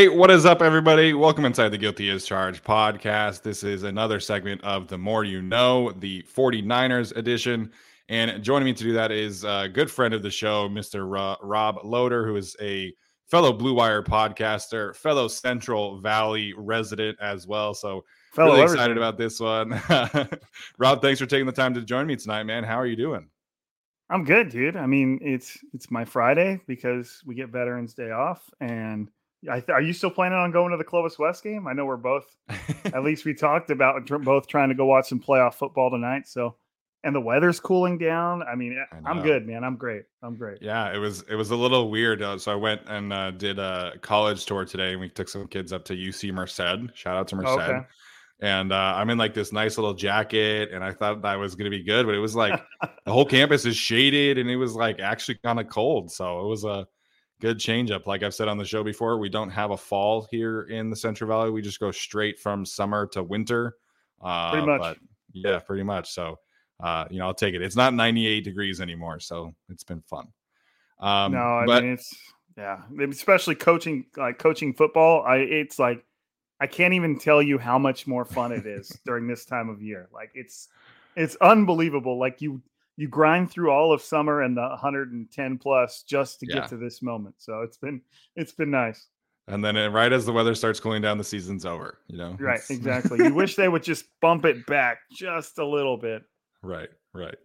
Hey, what is up, everybody? Welcome inside the Guilty as Charged podcast. This is another segment of The More You Know, the 49ers edition. And joining me to do that is a good friend of the show, Mr. Rob Loader, who is a fellow Blue Wire podcaster, fellow Central Valley resident as well. So, fellow really excited about this one. Rob, thanks for taking the time to join me tonight, man. How are you doing? I'm good, dude. I mean, it's it's my Friday because we get Veterans Day off, and th- are you still planning on going to the Clovis West game? I know we're both, at least we talked about both trying to go watch some playoff football tonight. So, and the weather's cooling down. I mean, I am good, man. I'm great. I'm great. Yeah, it was it was a little weird. Uh, so I went and uh, did a college tour today, and we took some kids up to UC Merced. Shout out to Merced. Okay. And uh, I'm in like this nice little jacket, and I thought that was going to be good, but it was like the whole campus is shaded, and it was like actually kind of cold. So it was a good changeup. Like I've said on the show before, we don't have a fall here in the Central Valley. We just go straight from summer to winter. Uh, pretty much. yeah, pretty much. So, uh, you know, I'll take it. It's not 98 degrees anymore, so it's been fun. Um, no, I but, mean it's yeah, especially coaching like coaching football. I it's like I can't even tell you how much more fun it is during this time of year. Like it's it's unbelievable. Like you you grind through all of summer and the 110 plus just to yeah. get to this moment. So it's been it's been nice. And then uh, right as the weather starts cooling down, the season's over. You know, right? Exactly. you wish they would just bump it back just a little bit. Right. Right.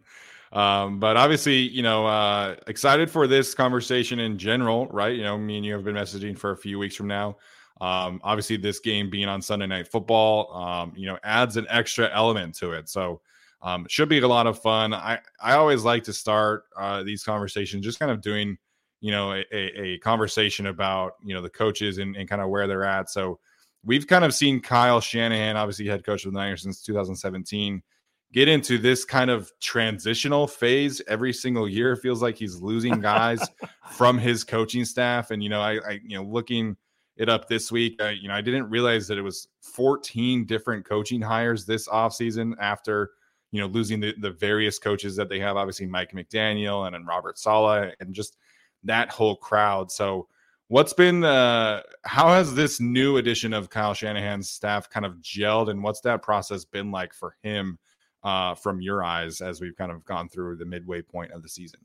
Um, but obviously, you know, uh, excited for this conversation in general, right? You know, me and you have been messaging for a few weeks from now. Um, obviously, this game being on Sunday Night Football, um, you know, adds an extra element to it. So, um, should be a lot of fun. I, I always like to start uh, these conversations just kind of doing, you know, a, a conversation about, you know, the coaches and, and kind of where they're at. So we've kind of seen Kyle Shanahan, obviously head coach of the Niners since 2017, get into this kind of transitional phase every single year. It feels like he's losing guys from his coaching staff. And, you know, I, I you know, looking it up this week, uh, you know, I didn't realize that it was 14 different coaching hires this offseason after – you know, losing the, the various coaches that they have, obviously Mike McDaniel and then Robert Saleh and just that whole crowd. So what's been uh how has this new addition of Kyle Shanahan's staff kind of gelled and what's that process been like for him uh from your eyes as we've kind of gone through the midway point of the season?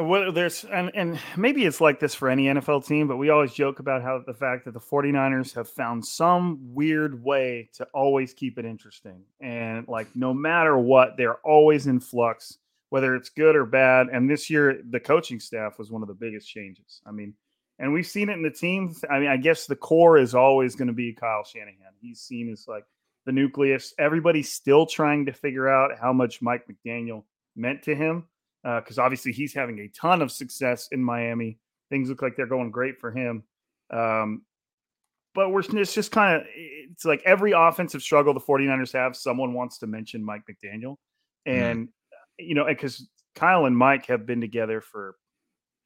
Well, there's and, and maybe it's like this for any NFL team, but we always joke about how the fact that the 49ers have found some weird way to always keep it interesting. And like no matter what, they're always in flux, whether it's good or bad. And this year, the coaching staff was one of the biggest changes. I mean, and we've seen it in the team. I mean, I guess the core is always going to be Kyle Shanahan. He's seen as like the nucleus. Everybody's still trying to figure out how much Mike McDaniel meant to him because uh, obviously he's having a ton of success in Miami. Things look like they're going great for him. Um, but we're it's just kind of it's like every offensive struggle the 49ers have, someone wants to mention Mike McDaniel. Mm-hmm. And mm. you know, because Kyle and Mike have been together for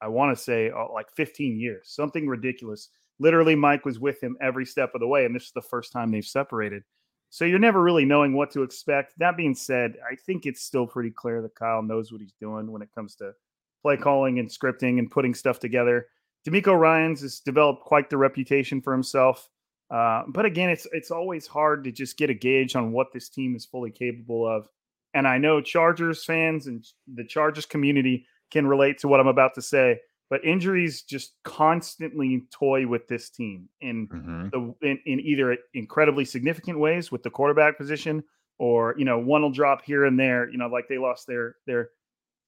I want to say uh, like 15 years, something ridiculous. Literally, Mike was with him every step of the way, and this is the first time they've separated. So you're never really knowing what to expect. That being said, I think it's still pretty clear that Kyle knows what he's doing when it comes to play calling and scripting and putting stuff together. DeMeco Ryans has developed quite the reputation for himself. Uh, but again, it's it's always hard to just get a gauge on what this team is fully capable of. And I know Chargers fans and the Chargers community can relate to what I'm about to say but injuries just constantly toy with this team in mm-hmm. the in, in, either incredibly significant ways with the quarterback position or you know one will drop here and there you know like they lost their their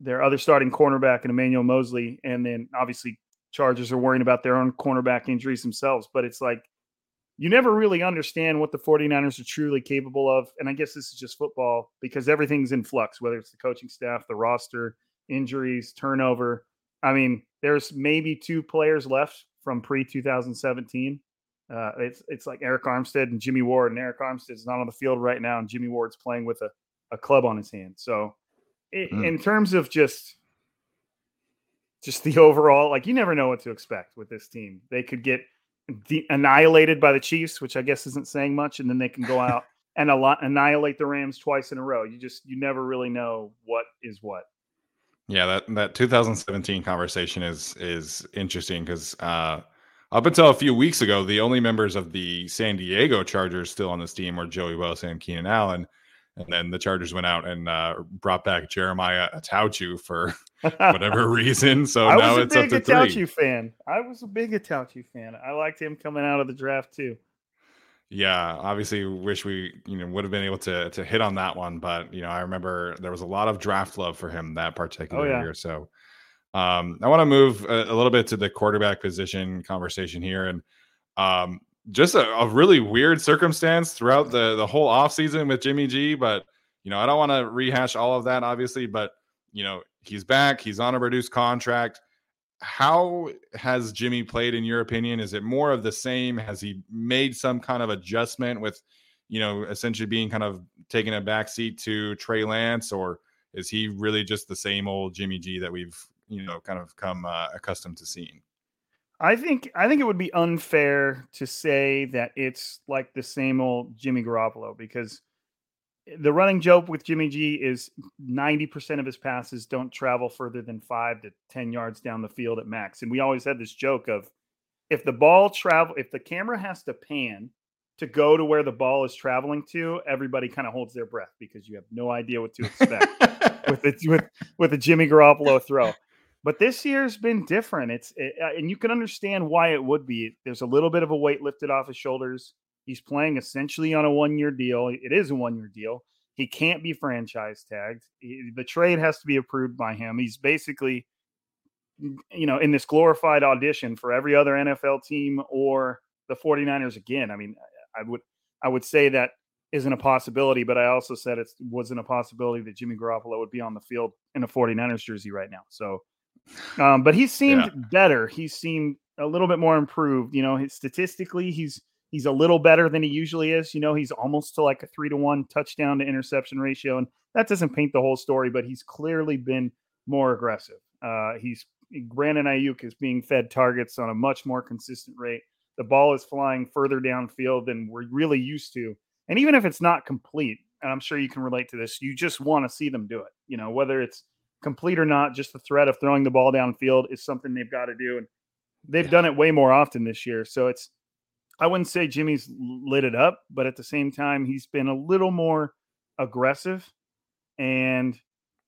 their other starting cornerback and Emmanuel Moseley and then obviously Chargers are worrying about their own cornerback injuries themselves but it's like you never really understand what the 49ers are truly capable of and I guess this is just football because everything's in flux whether it's the coaching staff the roster injuries turnover I mean, there's maybe two players left from pre 2017. Uh, it's it's like Arik Armstead and Jimmy Ward, and Arik Armstead's not on the field right now, and Jimmy Ward's playing with a, a club on his hand. So, it, mm. in terms of just just the overall, like you never know what to expect with this team. They could get de- annihilated by the Chiefs, which I guess isn't saying much, and then they can go out and a lot annihilate the Rams twice in a row. You just you never really know what is what. Yeah, that that 2017 conversation is is interesting because uh, up until a few weeks ago, the only members of the San Diego Chargers still on this team were Joey Bosa and Keenan Allen, and then the Chargers went out and uh, brought back Jeremiah Attaochu for whatever reason. So I now it's up to Attaochu three. fan. I was a big Attaochu fan. I liked him coming out of the draft too. Yeah, obviously, wish we you know would have been able to to hit on that one, but you know, I remember there was a lot of draft love for him that particular oh, yeah. year. So, um, I want to move a, a, little bit to the quarterback position conversation here, and um, just a, a, really weird circumstance throughout the the whole offseason with Jimmy G. But you know, I don't want to rehash all of that, obviously, but you know, he's back, he's on a reduced contract how has Jimmy played in your opinion? Is it more of the same? Has he made some kind of adjustment with, you know, essentially being kind of taking a backseat to Trey Lance, or is he really just the same old Jimmy G that we've, you know, kind of come uh, accustomed to seeing? I think I think it would be unfair to say that it's like the same old Jimmy Garoppolo because the running joke with Jimmy G is 90% of his passes don't travel further than five to 10 yards down the field at max. And we always had this joke of if the ball travel, if the camera has to pan to go to where the ball is traveling to, everybody kind of holds their breath because you have no idea what to expect with the, with, with a Jimmy Garoppolo throw. But this year's been different. It's it, uh, and you can understand why it would be. There's a little bit of a weight lifted off his shoulders. He's playing essentially on a one year deal. It is a one year deal. He can't be franchise tagged. He, the trade has to be approved by him. He's basically, you know, in this glorified audition for every other NFL team or the 49ers again. I mean, I would I would say that isn't a possibility, but I also said it wasn't a possibility that Jimmy Garoppolo would be on the field in a 49ers jersey right now. So, um, but he seemed yeah. better. He seemed a little bit more improved. You know, his, statistically, he's He's a little better than he usually is. You know, he's almost to like a three to one touchdown to interception ratio. And that doesn't paint the whole story, but he's clearly been more aggressive. Uh, he's Brandon Aiyuk is being fed targets on a much more consistent rate. The ball is flying further downfield than we're really used to. And even if it's not complete, and I'm sure you can relate to this, you just want to see them do it. You know, whether it's complete or not, just the threat of throwing the ball downfield is something they've got to do. And they've done it way more often this year. So it's I wouldn't say Jimmy's lit it up, but at the same time, he's been a little more aggressive. And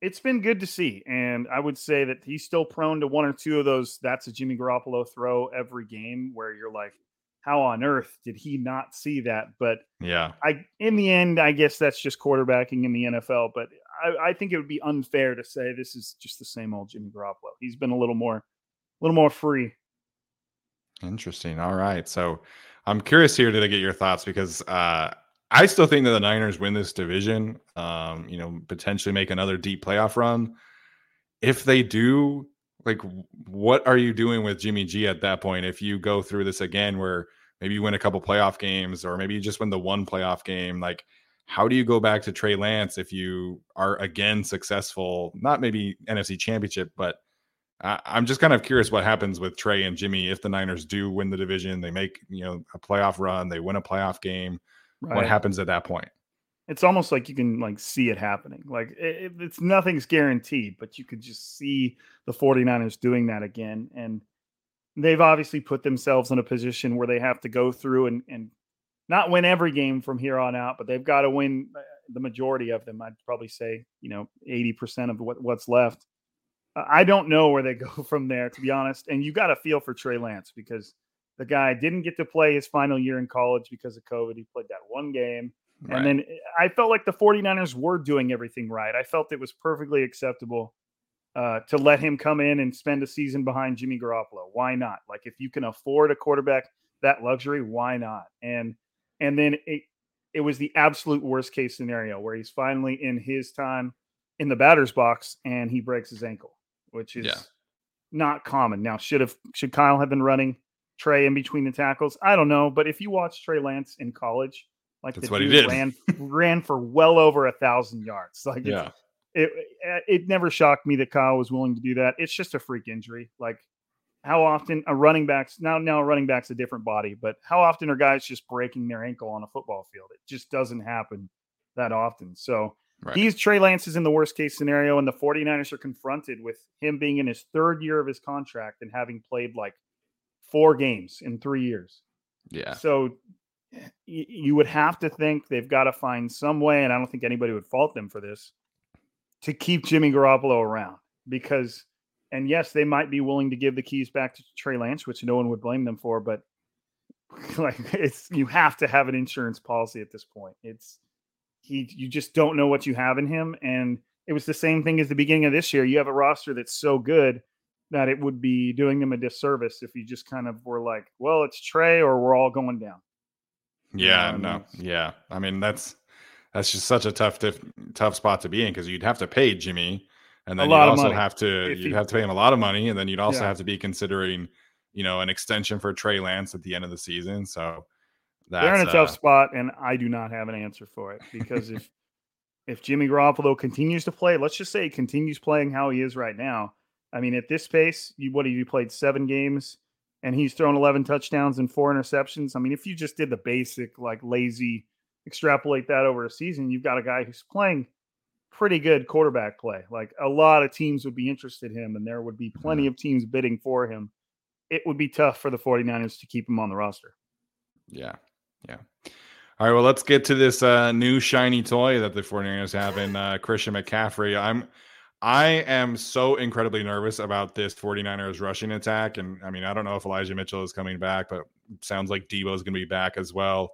it's been good to see. And I would say that he's still prone to one or two of those that's a Jimmy Garoppolo throw every game where you're like, how on earth did he not see that? But yeah, I in the end, I guess that's just quarterbacking in the NFL. But I, I think it would be unfair to say this is just the same old Jimmy Garoppolo. He's been a little more, a little more free. Interesting. All right. So I'm curious here to get your thoughts because uh, I still think that the Niners win this division. Um, you know, potentially make another deep playoff run. If they do, like, what are you doing with Jimmy G at that point? If you go through this again, where maybe you win a couple playoff games, or maybe you just win the one playoff game, like, how do you go back to Trey Lance if you are again successful? Not maybe NFC Championship, but I'm just kind of curious what happens with Trey and Jimmy if the Niners do win the division, they make you know a playoff run, they win a playoff game. Right. What happens at that point? It's almost like you can like see it happening. Like it, it's nothing's guaranteed, but you could just see the 49ers doing that again. And they've obviously put themselves in a position where they have to go through and, and not win every game from here on out, but they've got to win uh, the majority of them. I'd probably say, you know, 80% of what, what's left. I don't know where they go from there, to be honest. And you got to feel for Trey Lance because the guy didn't get to play his final year in college because of COVID. He played that one game. Right. And then eh, I felt like the 49ers were doing everything right. I felt it was perfectly acceptable uh, to let him come in and spend a season behind Jimmy Garoppolo. Why not? Like if you can afford a quarterback that luxury, why not? And and then it it was the absolute worst case scenario where he's finally in his time in the batter's box and he breaks his ankle which is yeah. not common. Now, should have should Kyle have been running Trey in between the tackles? I don't know, but if you watch Trey Lance in college, like that's what he did, ran ran for well over a thousand yards. Like, yeah, it, it it never shocked me that Kyle was willing to do that. It's just a freak injury. Like, how often a running backs now now a running back's a different body, but how often are guys just breaking their ankle on a football field? It just doesn't happen that often. So Right. He's Trey Lance is in the worst case scenario, and the 49ers are confronted with him being in his third year of his contract and having played like four games in three years. Yeah. So y- you would have to think they've got to find some way, and I don't think anybody would fault them for this, to keep Jimmy Garoppolo around because, and yes, they might be willing to give the keys back to Trey Lance, which no one would blame them for, but like it's you have to have an insurance policy at this point. It's he you just don't know what you have in him and it was the same thing as the beginning of this year. You have a roster that's so good that it would be doing them a disservice if you just kind of were like well it's trey or we're all going down. Yeah um, no yeah. I mean that's that's just such a tough diff, tough spot to be in because you'd have to pay jimmy and then you'd also have to if you'd he, have to pay him a lot of money and then you'd also yeah. have to be considering you know an extension for trey lance at the end of the season so that's, They're in a uh, tough spot, and I do not have an answer for it because if if Jimmy Garoppolo continues to play, let's just say he continues playing how he is right now. I mean, at this pace, you what have you played seven games and he's thrown 11 touchdowns and four interceptions? I mean, if you just did the basic, like lazy, extrapolate that over a season, you've got a guy who's playing pretty good quarterback play. Like a lot of teams would be interested in him, and there would be plenty mm-hmm. of teams bidding for him. It would be tough for the 49ers to keep him on the roster. Yeah. Yeah. All right, well, let's get to this uh, new shiny toy that the 49ers have in uh, Christian McCaffrey. I'm I am so incredibly nervous about this 49ers rushing attack. And I mean, I don't know if Elijah Mitchell is coming back, but sounds like Deebo is going to be back as well.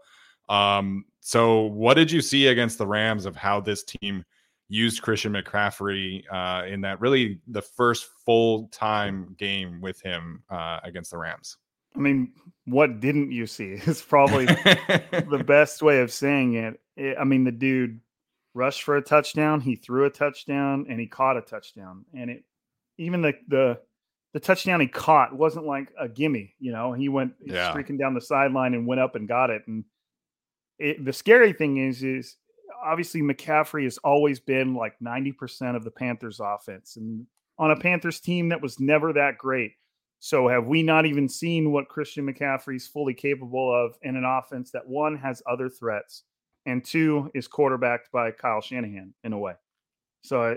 Um, so, what did you see against the Rams of how this team used Christian McCaffrey uh, in that really the first full time game with him uh, against the Rams? I mean, what didn't you see? Is probably the best way of saying it. it. I mean, the dude rushed for a touchdown, he threw a touchdown, and he caught a touchdown. And it even the the the touchdown he caught wasn't like a gimme. You know, he went yeah. streaking down the sideline and went up and got it. And it, the scary thing is, is obviously McCaffrey has always been like ninety percent of the Panthers' offense, and on a Panthers team that was never that great so have we not even seen what Christian McCaffrey's fully capable of in an offense that one has other threats and two is quarterbacked by Kyle Shanahan in a way. So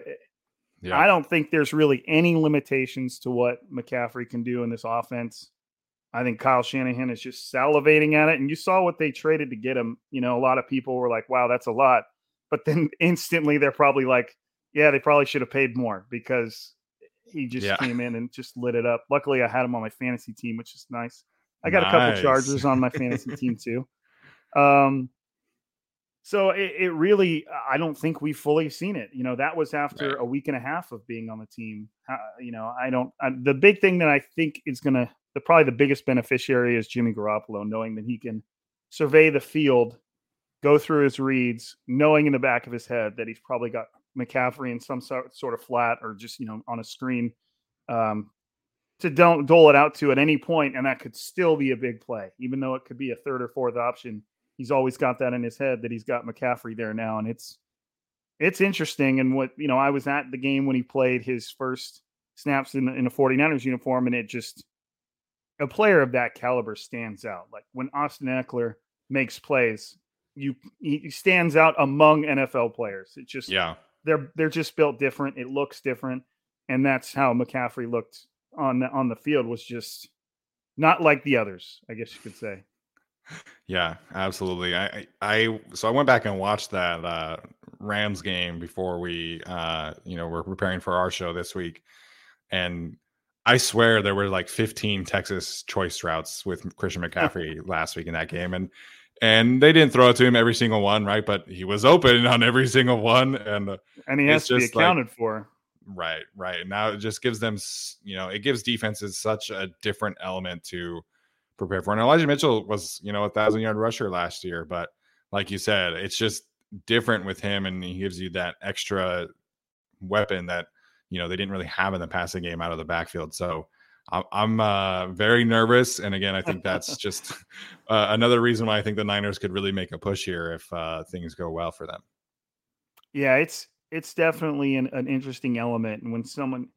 yeah. I don't think there's really any limitations to what McCaffrey can do in this offense. I think Kyle Shanahan is just salivating at it. And you saw what they traded to get him. You know, a lot of people were like, wow, that's a lot. But then instantly they're probably like, yeah, they probably should have paid more because he just yeah. came in and just lit it up. Luckily, I had him on my fantasy team, which is nice. I got nice. a couple Chargers on my fantasy team too. Um, so it, it, really, I don't think we've fully seen it. You know, that was after right. a week and a half of being on the team. Uh, you know, I don't. I, the big thing that I think is going to, the probably the biggest beneficiary is Jimmy Garoppolo, knowing that he can survey the field, go through his reads, knowing in the back of his head that he's probably got McCaffrey in some sort sort of flat or just you know on a screen um, to don't dole it out to at any point, and that could still be a big play, even though it could be a third or fourth option. He's always got that in his head that he's got McCaffrey there now, and it's it's interesting. And what you know, I was at the game when he played his first snaps in, in a 49ers uniform, and it just a player of that caliber stands out. Like when Austin Ekeler makes plays, you he stands out among NFL players. It just yeah they're they're just built different. It looks different, and that's how McCaffrey looked on the on the field. Was just not like the others, I guess you could say. Yeah, absolutely. I I so I went back and watched that uh, Rams game before we uh, you know we're preparing for our show this week, and I swear there were like 15 Texas choice routes with Christian McCaffrey last week in that game, and and they didn't throw it to him every single one, right? But he was open on every single one, and uh, and he has to be accounted like, for. Right, right. Now it just gives them, you know, it gives defenses such a different element to prepare for. And Elijah Mitchell was, you know, a thousand yard rusher last year, but like you said, it's just different with him, and he gives you that extra weapon that you know they didn't really have in the passing game out of the backfield. So I'm uh, very nervous, and again, I think that's just uh, another reason why I think the Niners could really make a push here if uh, things go well for them. Yeah, it's it's definitely an, an interesting element, and when someone,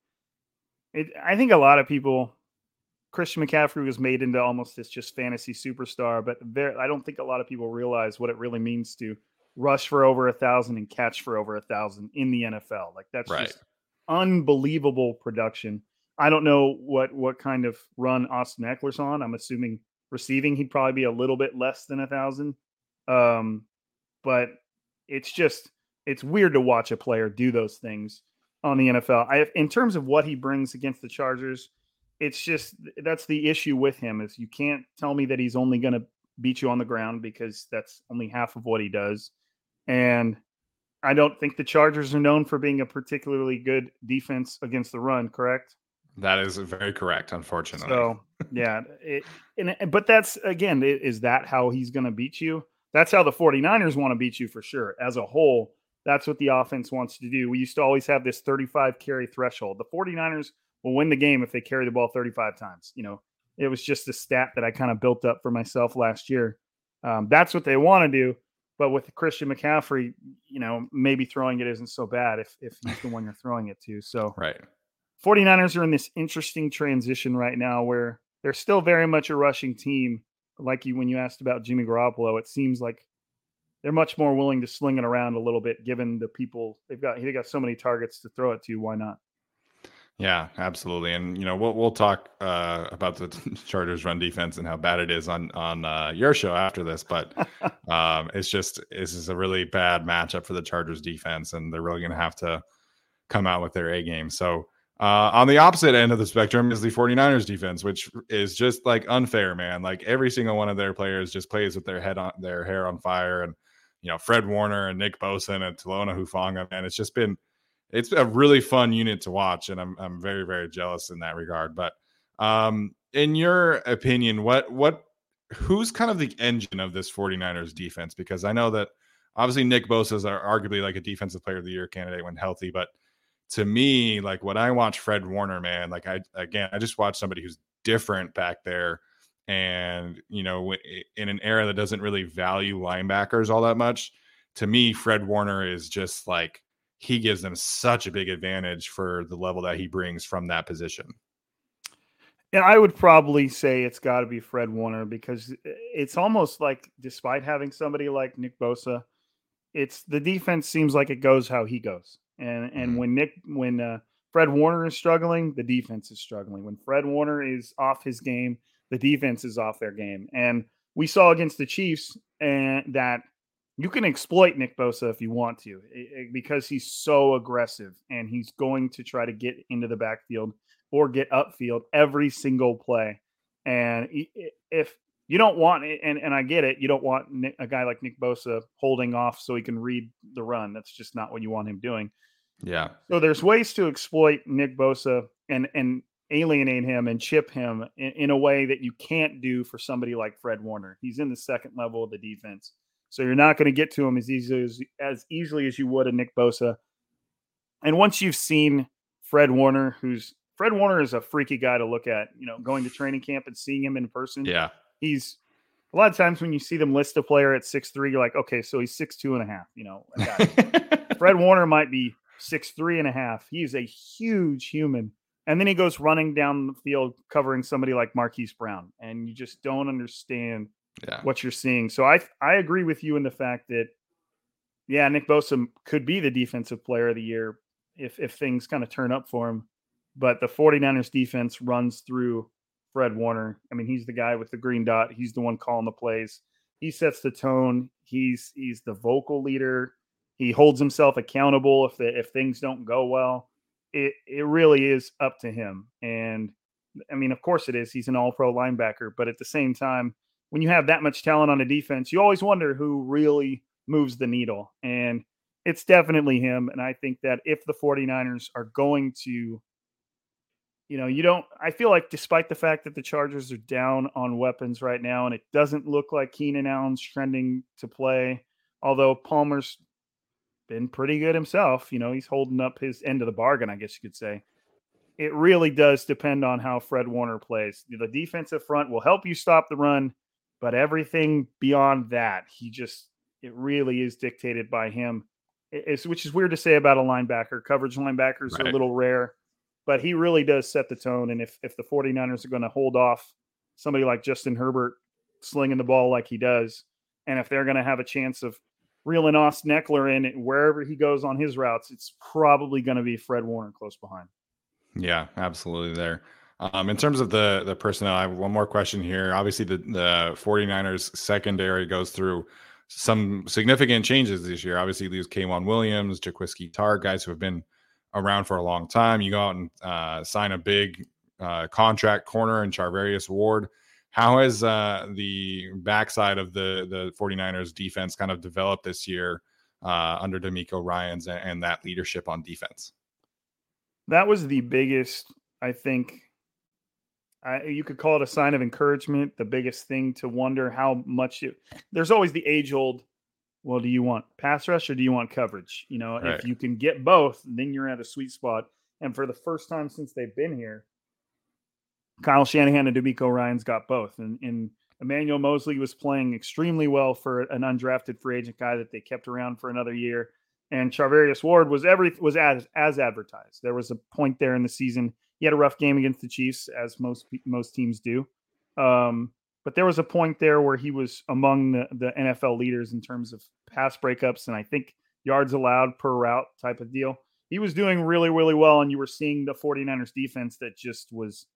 it, I think a lot of people, Christian McCaffrey was made into almost this just fantasy superstar, but there, I don't think a lot of people realize what it really means to rush for over a thousand and catch for over a thousand in the NFL. Like that's right. just unbelievable production I don't know what what kind of run Austin Ekeler's on. I'm assuming receiving he'd probably be a little bit less than a thousand. Um, but it's just it's weird to watch a player do those things on the NFL. I, in terms of what he brings against the Chargers, it's just that's the issue with him is you can't tell me that he's only going to beat you on the ground because that's only half of what he does. And I don't think the Chargers are known for being a particularly good defense against the run, correct? That is very correct, unfortunately. So yeah, it, and, but that's again, is that how he's going to beat you? That's how the 49ers want to beat you for sure. As a whole, that's what the offense wants to do. We used to always have this 35 carry threshold. The 49ers will win the game if they carry the ball 35 times. You know, it was just a stat that I kind of built up for myself last year. Um, that's what they want to do. But with Christian McCaffrey, you know, maybe throwing it isn't so bad if if he's the one you're throwing it to. So right. 49ers are in this interesting transition right now where they're still very much a rushing team. Like you, when you asked about Jimmy Garoppolo, it seems like they're much more willing to sling it around a little bit, given the people they've got. They got so many targets to throw it to. Why not? Yeah, absolutely. And you know, we'll we'll talk uh, about the Chargers' run defense and how bad it is on on uh, your show after this. But um, it's just this is a really bad matchup for the Chargers' defense, and they're really going to have to come out with their A game. So uh, on the opposite end of the spectrum is the 49ers defense, which is just like unfair, man. Like every single one of their players just plays with their head on their hair on fire. And, you know, Fred Warner and Nick Bosa and Talanoa Hufanga, man, it's just been, it's a really fun unit to watch. And I'm, I'm very, very jealous in that regard. But um, in your opinion, what, what, who's kind of the engine of this 49ers defense? Because I know that obviously Nick Bosa is arguably like a defensive player of the year candidate when healthy, but to me, like when I watch Fred Warner, man, like I again, I just watch somebody who's different back there. And, you know, in an era that doesn't really value linebackers all that much, to me, Fred Warner is just like he gives them such a big advantage for the level that he brings from that position. And I would probably say it's got to be Fred Warner because eh, it's almost like, despite having somebody like Nick Bosa, it's the defense seems like it goes how he goes. And and mm-hmm. when Nick when uh, Fred Warner is struggling, the defense is struggling. When Fred Warner is off his game, the defense is off their game. And we saw against the Chiefs and that you can exploit Nick Bosa if you want to because he's so aggressive and he's going to try to get into the backfield or get upfield every single play. And if you don't want and and I get it, you don't want a guy like Nick Bosa holding off so he can read the run. That's just not what you want him doing. Yeah. So there's ways to exploit Nick Bosa and and alienate him and chip him in, in a way that you can't do for somebody like Fred Warner. He's in the second level of the defense. So you're not going to get to him as easily as, as easily as you would a Nick Bosa. And once you've seen Fred Warner, who's Fred Warner is a freaky guy to look at, you know, going to training camp and seeing him in person. Yeah. He's a lot of times when you see them list a player at six three, you're like, okay, so he's six two and a half. You know, Fred Warner might be six three and a half. He's a huge human. And then he goes running down the field covering somebody like Marquise Brown. And you just don't understand yeah. what you're seeing. So I I agree with you in the fact that yeah, Nick Bosa could be the defensive player of the year if if things kind of turn up for him. But the 49ers defense runs through Fred Warner. I mean, he's the guy with the green dot. He's the one calling the plays. He sets the tone. He's he's the vocal leader. He holds himself accountable if the, if things don't go well. It it really is up to him. And I mean, of course it is. He's an all-pro linebacker, but at the same time, when you have that much talent on a defense, you always wonder who really moves the needle. And it's definitely him. And I think that if the 49ers are going to you know, you don't. I feel like, despite the fact that the Chargers are down on weapons right now, and it doesn't look like Keenan Allen's trending to play, although Palmer's been pretty good himself. You know, he's holding up his end of the bargain, I guess you could say. It really does depend on how Fred Warner plays. The defensive front will help you stop the run, but everything beyond that, he just, it really is dictated by him. It's, which is weird to say about a linebacker. Coverage linebackers right. are a little rare but he really does set the tone. And if if the 49ers are going to hold off somebody like Justin Herbert slinging the ball like he does, and if they're going to have a chance of reeling Austin Ekeler in wherever he goes on his routes, it's probably going to be Fred Warner close behind. Yeah, absolutely there. Um, in terms of the the personnel, I have one more question here. Obviously, the, the 49ers secondary goes through some significant changes this year. Obviously, lose K'Waun Williams, Jaquiski Tartt, guys who have been around for a long time. You go out and uh, sign a big uh, contract corner in Charvarius Ward. How has uh, the backside of the the 49ers defense kind of developed this year uh, under DeMeco Ryans and, and that leadership on defense? That was the biggest, I think. I, you could call it a sign of encouragement. The biggest thing to wonder how much it, there's always the age old well, do you want pass rush or do you want coverage? You know, right. if you can get both, then you're at a sweet spot. And for the first time since they've been here, Kyle Shanahan and DeMeco Ryans got both. And, and Emmanuel Moseley was playing extremely well for an undrafted free agent guy that they kept around for another year. And Charvarius Ward was every was as as advertised. There was a point there in the season. He had a rough game against the Chiefs, as most most teams do. Um, but there was a point there where he was among the, the NFL leaders in terms of pass breakups and I think yards allowed per route type of deal. He was doing really, really well. And you were seeing the 49ers defense that just was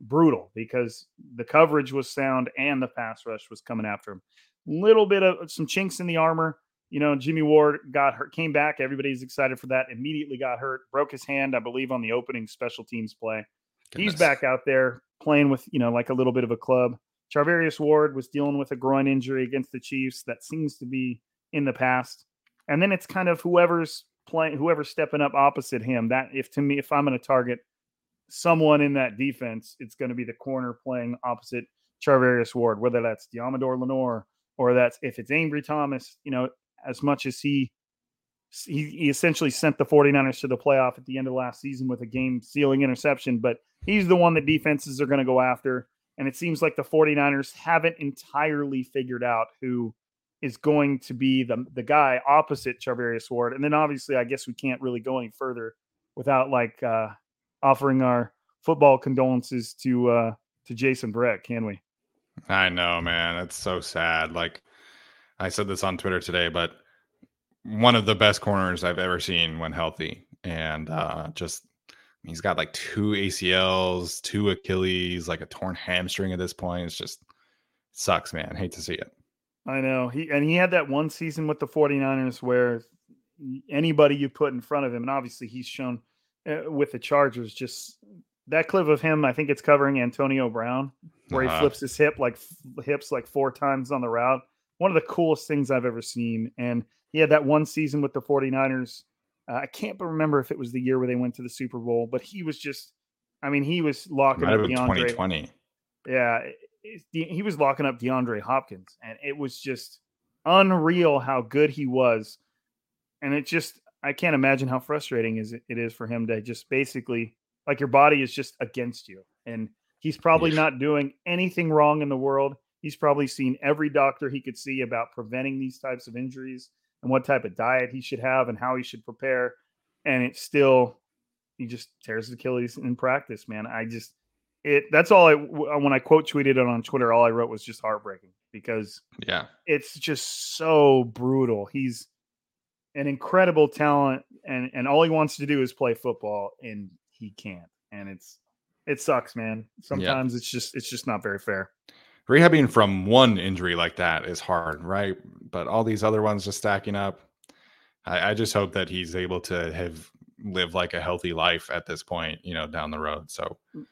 brutal because the coverage was sound and the pass rush was coming after him. Little bit of some chinks in the armor. You know, Jimmy Ward got hurt, came back. Everybody's excited for that. Immediately got hurt, broke his hand, I believe, on the opening special teams play. Goodness. He's back out there playing with, you know, like a little bit of a club. Charvarius Ward was dealing with a groin injury against the Chiefs that seems to be in the past. And then it's kind of whoever's playing, whoever's stepping up opposite him. That if to me, if I'm going to target someone in that defense, it's going to be the corner playing opposite Charvarius Ward, whether that's Deommodore Lenoir or that's if it's Ambry Thomas, you know, as much as he, he, he essentially sent the 49ers to the playoff at the end of last season with a game sealing interception, but he's the one that defenses are going to go after. And it seems like the 49ers haven't entirely figured out who is going to be the, the guy opposite Charvarius Ward. And then obviously, I guess we can't really go any further without like uh, offering our football condolences to uh, to Jason Verrett, can we? I know, man. It's so sad. Like I said this on Twitter today, but one of the best corners I've ever seen when healthy. And uh, just He's got like two ACLs, two Achilles, like a torn hamstring at this point. It's just sucks, man. hate to see it. I know. He and he had that one season with the 49ers where anybody you put in front of him, and obviously he's shown uh, with the Chargers just that clip of him. I think it's covering Antonio Brown where uh-huh. he flips his hip like hips like four times on the route. One of the coolest things I've ever seen. And he had that one season with the 49ers. Uh, I can't remember if it was the year where they went to the Super Bowl, but he was just, I mean, he was locking up DeAndre. 2020. Yeah, he was locking up DeAndre Hopkins, and it was just unreal how good he was. And it just, I can't imagine how frustrating is it is for him to just basically like your body is just against you, and he's probably not doing anything wrong in the world. He's probably seen every doctor he could see about preventing these types of injuries and what type of diet he should have and how he should prepare. And it still, he just tears his Achilles in practice, man. I just, it that's all I uh, when I quote tweeted it on Twitter, all I wrote was just heartbreaking because yeah, it's just so brutal. He's an incredible talent, and and all he wants to do is play football, and he can't, and it's it sucks, man. Sometimes yeah. it's just it's just not very fair. Rehabbing from one injury like that is hard, right? But all these other ones just stacking up. I, I just hope that he's able to have live like a healthy life at this point, you know, down the road. So mm.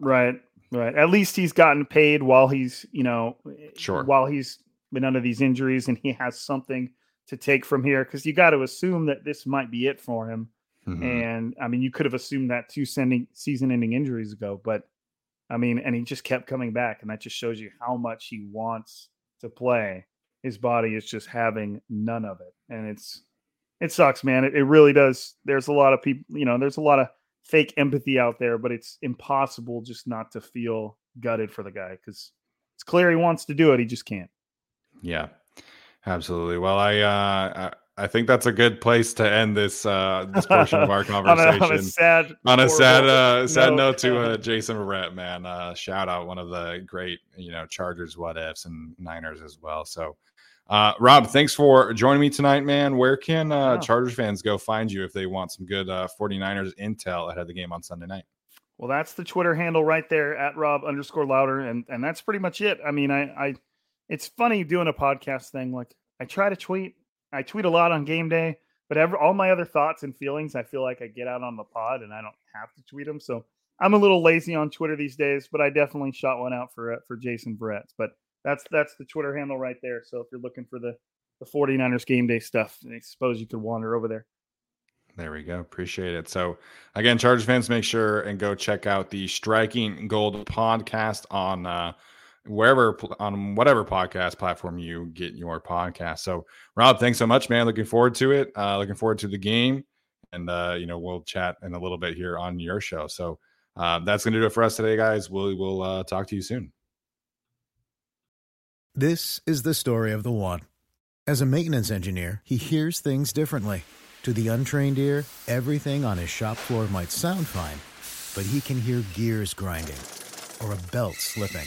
Right, right. At least he's gotten paid while he's, you know, sure, while he's been under these injuries, and he has something to take from here. Because you got to assume that this might be it for him. Mm-hmm. And I mean, you could have assumed that two sending season-ending injuries ago, but I mean, and he just kept coming back, and that just shows you how much he wants to play. His body is just having none of it, and it's it sucks, man. It, it really does. There's a lot of people, you know, there's a lot of fake empathy out there, but it's impossible just not to feel gutted for the guy because it's clear he wants to do it. He just can't. Yeah, absolutely. Well, I, uh, think that's a good place to end this uh, this portion of our conversation. on, a, on, a, sad, on a sad, uh, sad note, note to uh, Jason Verrett, man. Uh, shout out one of the great, you know, Chargers what ifs and Niners as well. So uh, Rob, thanks for joining me tonight, man. Where can uh. Chargers fans go find you if they want some good uh, 49ers intel ahead of the game on Sunday night? Well, that's the Twitter handle right there at Rob underscore louder. And, and that's pretty much it. I mean, I, I, it's funny doing a podcast thing. Like I try to tweet, I tweet a lot on game day, but every, all my other thoughts and feelings, I feel like I get out on the pod and I don't have to tweet them. So I'm a little lazy on Twitter these days, but I definitely shot one out for, uh, for Jason Verrett. But that's that's the Twitter handle right there. So if you're looking for the the 49ers game day stuff, I suppose you could wander over there. There we go. Appreciate it. So again, Chargers fans, make sure and go check out the Striking Gold podcast on uh, wherever on whatever podcast platform you get your podcast. So Rob, thanks so much, man. Looking forward to it. Uh, looking forward to the game, and uh, you know we'll chat in a little bit here on your show. So uh, that's going to do it for us today, guys. We'll we'll uh, talk to you soon. This is the story of the one. As a maintenance engineer, he hears things differently. To the untrained ear, everything on his shop floor might sound fine, but he can hear gears grinding or a belt slipping.